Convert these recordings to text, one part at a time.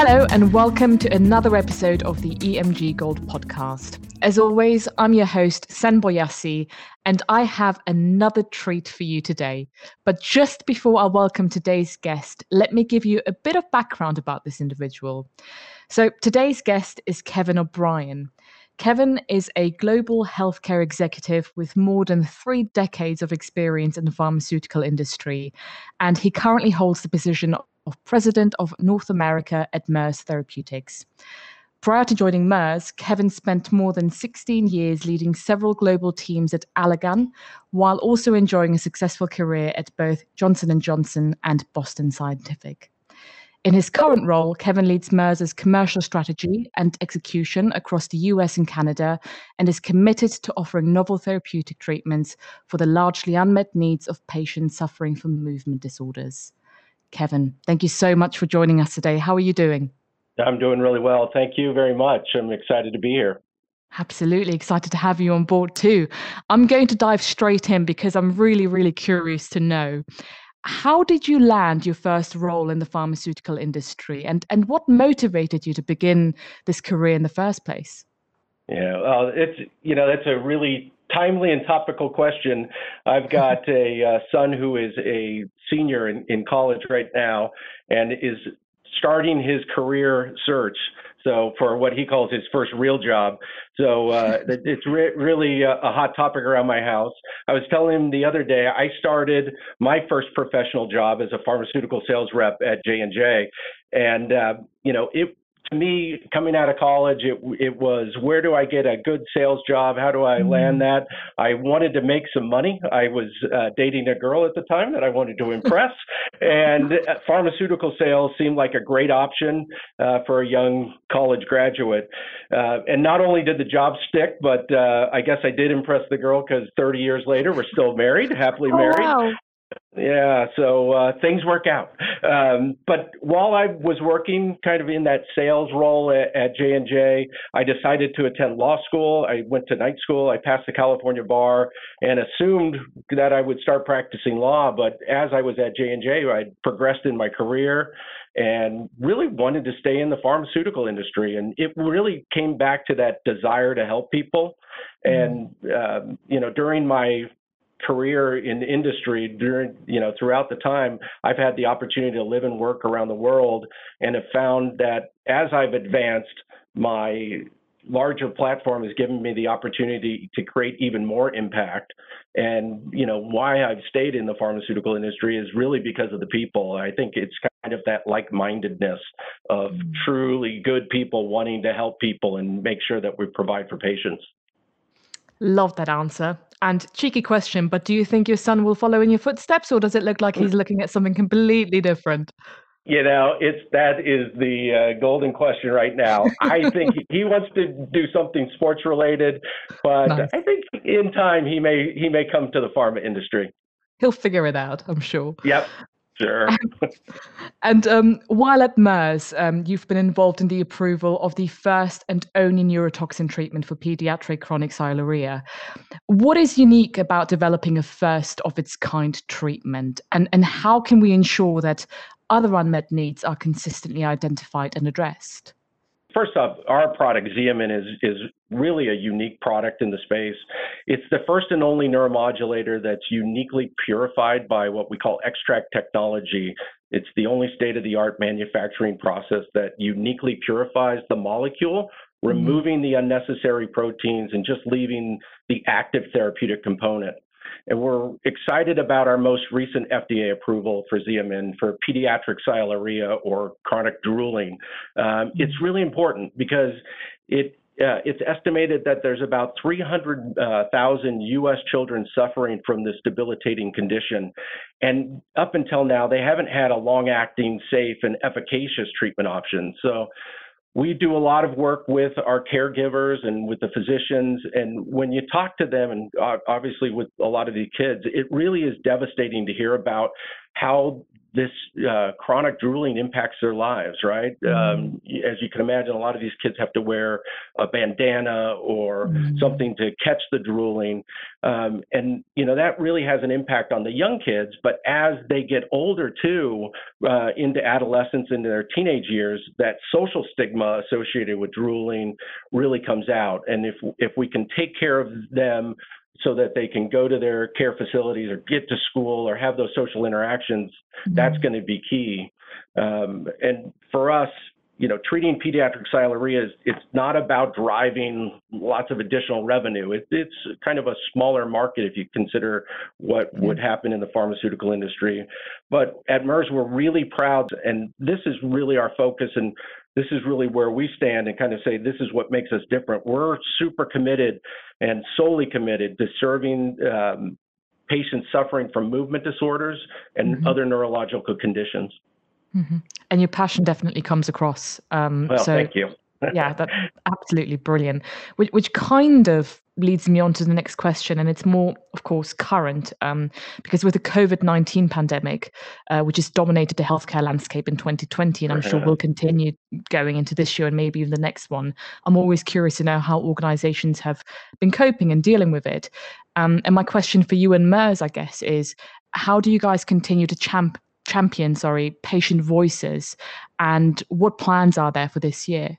Hello, and welcome to another episode of the EMG Gold podcast. As always, I'm your host, Sen Boyassi, and I have another treat for you today. But just before I welcome today's guest, let me give you a bit of background about this individual. So, today's guest is Kevin O'Brien. Kevin is a global healthcare executive with more than three decades of experience in the pharmaceutical industry, and he currently holds the position of President of North America at Merz Therapeutics. Prior to joining Merz, Kevin spent more than 16 years leading several global teams at Allergan, while also enjoying a successful career at both Johnson & Johnson and Boston Scientific. In his current role, Kevin leads Merz's commercial strategy and execution across the US and Canada and is committed to offering novel therapeutic treatments for the largely unmet needs of patients suffering from movement disorders. Kevin, thank you so much for joining us today. How are you doing? I'm doing really well. Thank you very much. I'm excited to be here. Absolutely excited to have you on board too. I'm going to dive straight in because I'm really, really curious to know how did you land your first role in the pharmaceutical industry and, and what motivated you to begin this career in the first place? Yeah, well, it's, you know, that's a really timely and topical question. I've got a uh, son who is a senior in, in college right now and is starting his career search. So for what he calls his first real job. So uh, it's re- really a, a, hot topic around my house. I was telling him the other day I started my first professional job as a pharmaceutical sales rep at J and J, and uh, you know it to me, coming out of college, it it was where do I get a good sales job? How do I land mm-hmm. that? I wanted to make some money. I was uh, dating a girl at the time that I wanted to impress, and uh, pharmaceutical sales seemed like a great option uh, for a young college graduate. Uh, and not only did the job stick, but uh, I guess I did impress the girl because 30 years later, we're still married, happily married. Oh, wow. Yeah, so uh, things work out. Um, but while I was working kind of in that sales role at, at J and J, I decided to attend law school. I went to night school. I passed the California bar and assumed that I would start practicing law. But as I was at J and J, I progressed in my career and really wanted to stay in the pharmaceutical industry. And it really came back to that desire to help people. And mm-hmm. um, you know, during my career in the industry during you know throughout the time I've had the opportunity to live and work around the world and have found that as I've advanced my larger platform has given me the opportunity to create even more impact. And you know why I've stayed in the pharmaceutical industry is really because of the people. I think it's kind of that like-mindedness of mm. truly good people wanting to help people and make sure that we provide for patients Love that answer. And cheeky question, but do you think your son will follow in your footsteps, or does it look like he's looking at something completely different? You know, it's that is the uh, golden question right now. I think he wants to do something sports related, but nice. I think in time he may he may come to the pharma industry. He'll figure it out, I'm sure. Yep. Sure. and um, while at Merz, um, you've been involved in the approval of the first and only neurotoxin treatment for pediatric chronic sialorrhea. What is unique about developing a first of its kind treatment, and, and how can we ensure that other unmet needs are consistently identified and addressed? First off, our product Xeomin is is really a unique product in the space. It's the first and only neuromodulator that's uniquely purified by what we call XTRACT technology. It's the only state-of-the-art manufacturing process that uniquely purifies the molecule, mm-hmm. removing the unnecessary proteins and just leaving the active therapeutic component. And we're excited about our most recent FDA approval for Xeomin for pediatric sialorrhea or chronic drooling. Um, it's mm-hmm. really important because it it's estimated that there's about 300,000 uh, U.S. children suffering from this debilitating condition. And up until now, they haven't had a long acting, safe, and efficacious treatment option. So we do a lot of work with our caregivers and with the physicians. And when you talk to them, and obviously with a lot of these kids, it really is devastating to hear about how this uh, chronic drooling impacts their lives, right? Mm-hmm. Um, as you can imagine, a lot of these kids have to wear a bandana or mm-hmm. something to catch the drooling. Um, and, you know, that really has an impact on the young kids. But as they get older, too, uh, into adolescence, into their teenage years, that social stigma associated with drooling really comes out. And if, if we can take care of them so that they can go to their care facilities or get to school or have those social interactions, mm-hmm. that's going to be key. Um, and for us, you know, treating pediatric sialorrhea is it's not about driving lots of additional revenue. It, it's kind of a smaller market if you consider what would happen in the pharmaceutical industry. But at Merz, we're really proud, and this is really our focus. And this is really where we stand and kind of say this is what makes us different. We're super committed and solely committed to serving um, patients suffering from movement disorders and mm-hmm. other neurological conditions. Mm-hmm. And your passion definitely comes across. Um, well, so, thank you. Yeah, that's absolutely brilliant. Which, which kind of leads me on to the next question, and it's more, of course, current um, because with the COVID 19 pandemic, uh, which has dominated the healthcare landscape in 2020, and I'm sure will continue going into this year and maybe even the next one, I'm always curious to know how organizations have been coping and dealing with it. Um, and my question for you and Merz, I guess, is how do you guys continue to champ- champion sorry patient voices and what plans are there for this year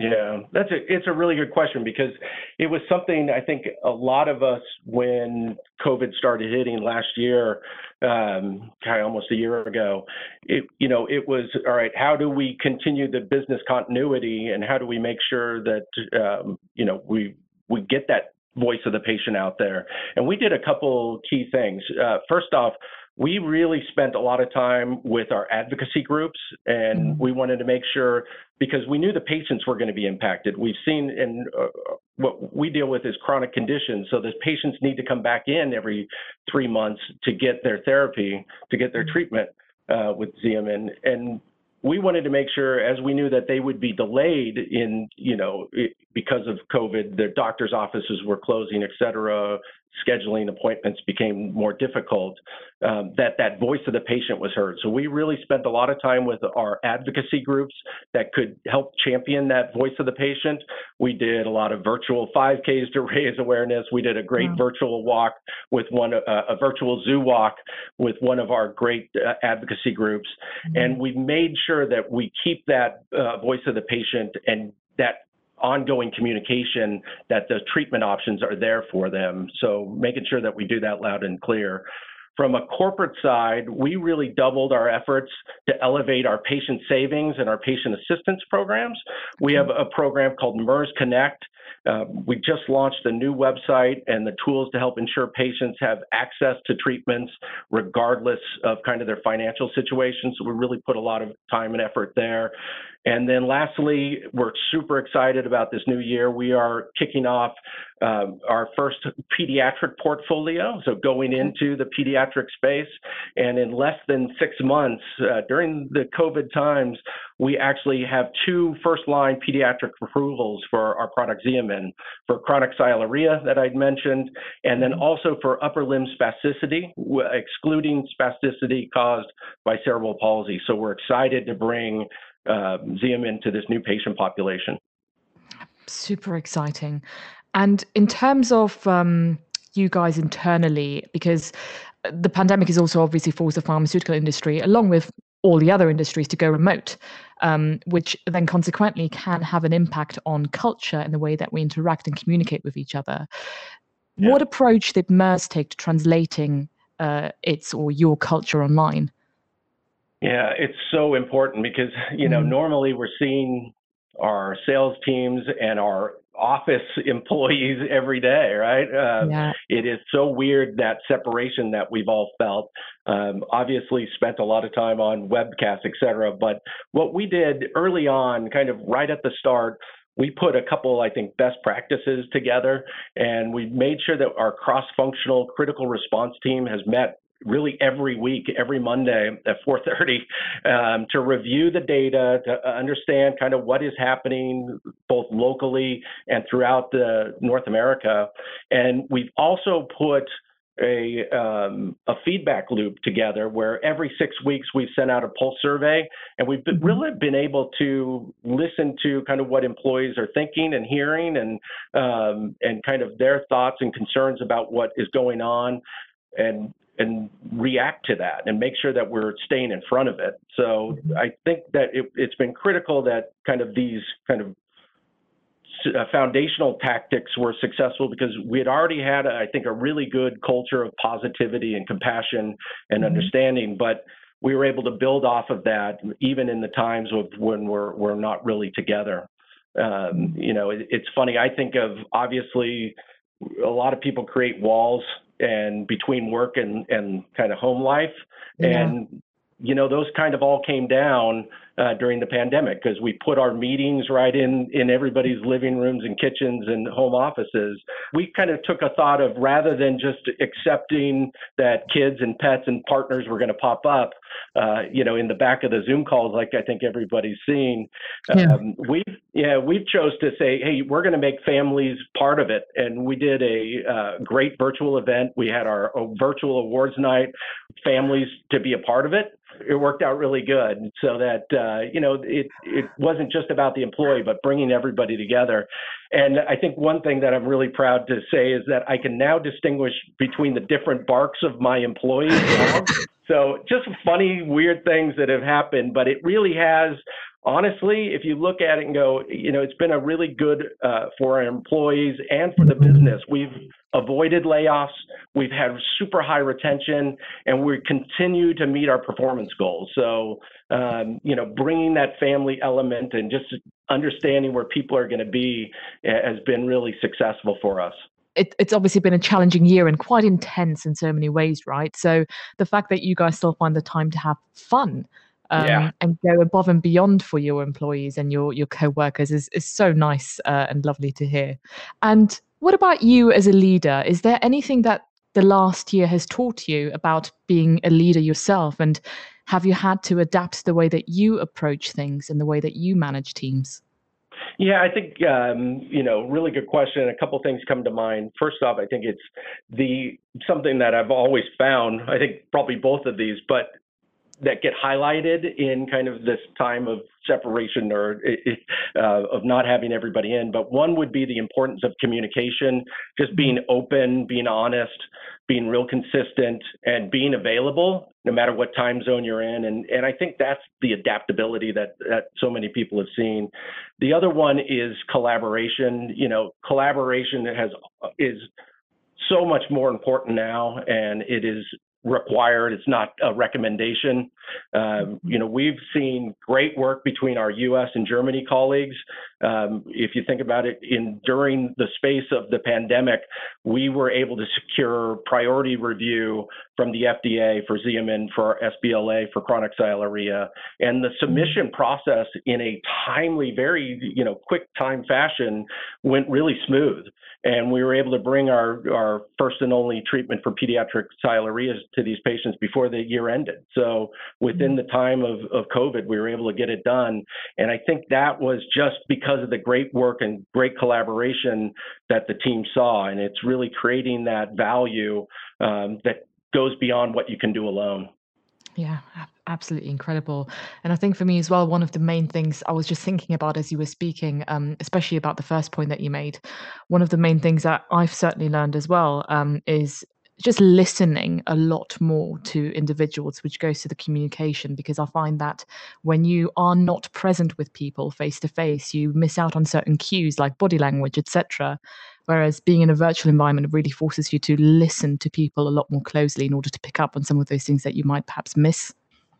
yeah, that's a it's a really good question because it was something I think a lot of us when COVID started hitting last year, um, almost a year ago, it you know it was all right. How do we continue the business continuity and how do we make sure that um, you know we we get that voice of the patient out there? And we did a couple key things. Uh, first off, we really spent a lot of time with our advocacy groups and mm-hmm. we wanted to make sure because we knew the patients were going to be impacted we've seen and uh, what we deal with is chronic conditions so the patients need to come back in every three months to get their therapy to get their mm-hmm. treatment uh, with Xeomin and we wanted to make sure, as we knew that they would be delayed in, you know, because of COVID, their doctor's offices were closing, et cetera, scheduling appointments became more difficult, um, that that voice of the patient was heard. So we really spent a lot of time with our advocacy groups that could help champion that voice of the patient. We did a lot of virtual 5Ks to raise awareness. We did a great virtual walk with one, uh, a virtual zoo walk with one of our great uh, advocacy groups. Mm-hmm. And we made sure that we keep that uh, voice of the patient and that ongoing communication that the treatment options are there for them. So making sure that we do that loud and clear. From a corporate side, we really doubled our efforts to elevate our patient savings and our patient assistance programs. We have a program called Merz Connect. Uh, we just launched a new website and the tools to help ensure patients have access to treatments regardless of kind of their financial situation. So we really put a lot of time and effort there. And then lastly, we're super excited about this new year. We are kicking off um, our first pediatric portfolio, so going into the pediatric space. And in less than six months, uh, during the COVID times, we actually have two first line pediatric approvals for our product Xeomin for chronic sialorrhea that I'd mentioned, and then mm-hmm. also for upper limb spasticity, excluding spasticity caused by cerebral palsy. So we're excited to bring uh, Xeomin to this new patient population. Super exciting. And in terms of um, you guys internally, because the pandemic has also obviously forced the pharmaceutical industry, along with all the other industries, to go remote, um, which then consequently can have an impact on culture and the way that we interact and communicate with each other. Yeah. What approach did Merz take to translating uh, its or your culture online? Yeah, it's so important because, you know, mm-hmm. normally we're seeing our sales teams and our office employees every day, right? Uh, yeah. It is so weird that separation that we've all felt. Um, obviously, spent a lot of time on webcasts, et cetera. But what we did early on, kind of right at the start, we put a couple, I think, best practices together, and we made sure that our cross-functional critical response team has met really every week, every Monday at 4:30, um, to review the data, to understand kind of what is happening both locally and throughout the North America. And we've also put a um, a feedback loop together where every six weeks we've sent out a pulse survey and we've been, mm-hmm. really been able to listen to kind of what employees are thinking and hearing and um, and kind of their thoughts and concerns about what is going on and and react to that and make sure that we're staying in front of it. So mm-hmm. I think that it, it's been critical that kind of these kind of uh, foundational tactics were successful because we had already had, I think, a really good culture of positivity and compassion and mm-hmm. understanding, but we were able to build off of that even in the times of when we're we're not really together. Um, you know, it, it's funny. I think of obviously a lot of people create walls and between work and and kind of home life, yeah. and you know those kind of all came down uh, during the pandemic because we put our meetings right in in everybody's living rooms and kitchens and home offices. We kind of took a thought of rather than just accepting that kids and pets and partners were going to pop up, uh, you know, in the back of the Zoom calls, like I think everybody's seen. Yeah. Um, we yeah we chose to say, hey, we're going to make families part of it, and we did a uh, great virtual event. We had our virtual awards night, families to be a part of it it worked out really good. So that uh, you know it it wasn't just about the employee but bringing everybody together. And i think one thing that i'm really proud to say is that i can now distinguish between the different barks of my employees. So just funny weird things that have happened but it really has honestly, if you look at it and go, you know, it's been a really good uh, for our employees and for the business. We've avoided layoffs, we've had super high retention, and we continue to meet our performance goals. So, um, you know, bringing that family element and just understanding where people are going to be uh, has been really successful for us. It, it's obviously been a challenging year and quite intense in so many ways, right? So the fact that you guys still find the time to have fun um, yeah. and go above and beyond for your employees and your your co-workers is, is so nice uh, and lovely to hear and what about you as a leader is there anything that the last year has taught you about being a leader yourself and have you had to adapt the way that you approach things and the way that you manage teams yeah, I think um, you know, really good question. A couple things come to mind. First off, I think it's the something that I've always found. I think probably both of these, but that get highlighted in kind of this time of separation or uh, of not having everybody in. But one would be the importance of communication, just being open, being honest, being real consistent, and being available no matter what time zone you're in. And and I think that's the adaptability that that so many people have seen. The other one is collaboration. You know, collaboration has is so much more important now, and it is required. It's not a recommendation. Um, you know, we've seen great work between our U.S. and Germany colleagues. Um, if you think about it, in during the space of the pandemic, we were able to secure priority review from the FDA for Xeomin, for SBLA, for chronic sialorrhea, and the submission process in a timely, very you know quick time fashion went really smooth and we were able to bring our, our first and only treatment for pediatric sialorrhea to these patients before the year ended. So within the time of, of COVID, we were able to get it done. And I think that was just because of the great work and great collaboration that the team saw. And it's really creating that value um, that goes beyond what you can do alone. Yeah, absolutely incredible. And I think for me as well, one of the main things I was just thinking about as you were speaking, um, especially about the first point that you made, one of the main things that I've certainly learned as well um, is just listening a lot more to individuals, which goes to the communication, because I find that when you are not present with people face to face, you miss out on certain cues like body language, etc. Whereas being in a virtual environment really forces you to listen to people a lot more closely in order to pick up on some of those things that you might perhaps miss.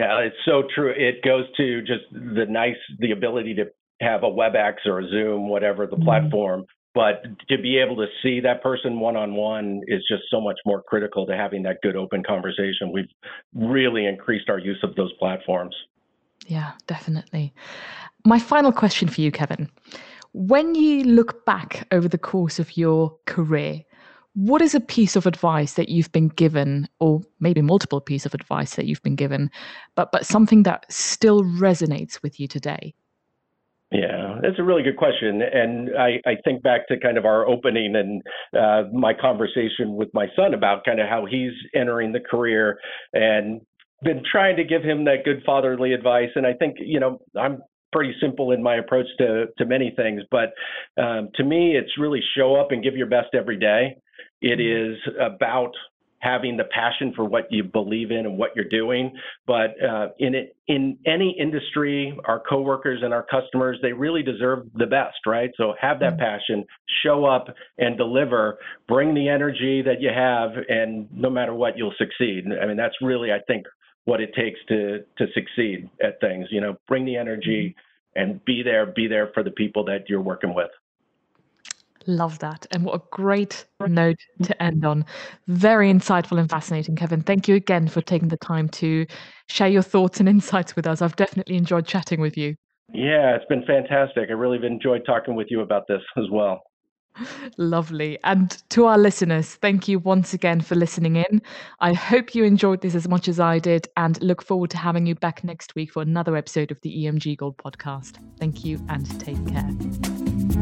Yeah, it's so true. It goes to just the nice, the ability to have a WebEx or a Zoom, whatever the mm-hmm. platform. But to be able to see that person one on one is just so much more critical to having that good open conversation. We've really increased our use of those platforms. Yeah, definitely. My final question for you, Kevin. When you look back over the course of your career, what is a piece of advice that you've been given or maybe multiple pieces of advice that you've been given but but something that still resonates with you today Yeah, that's a really good question. And I, I think back to kind of our opening and uh, my conversation with my son about kind of how he's entering the career and been trying to give him that good fatherly advice. And I think, you know, I'm pretty simple in my approach to, to many things, but um, to me, it's really show up and give your best every day. It mm-hmm. about having the passion for what you believe in and what you're doing. But uh, in it, in any industry, our coworkers and our customers, they really deserve the best, right? So have that mm-hmm. passion, show up and deliver, bring the energy that you have, and no matter what, you'll succeed. I mean, that's really, I think, what it takes to to succeed at things. You know, bring the energy mm-hmm. and be there, be there for the people that you're working with. Love that. And what a great note to end on. Very insightful and fascinating, Kevin. Thank you again for taking the time to share your thoughts and insights with us. I've definitely enjoyed chatting with you. Yeah, it's been fantastic. I really enjoyed talking with you about this as well. Lovely. And to our listeners, thank you once again for listening in. I hope you enjoyed this as much as I did and look forward to having you back next week for another episode of the EMG Gold podcast. Thank you and take care.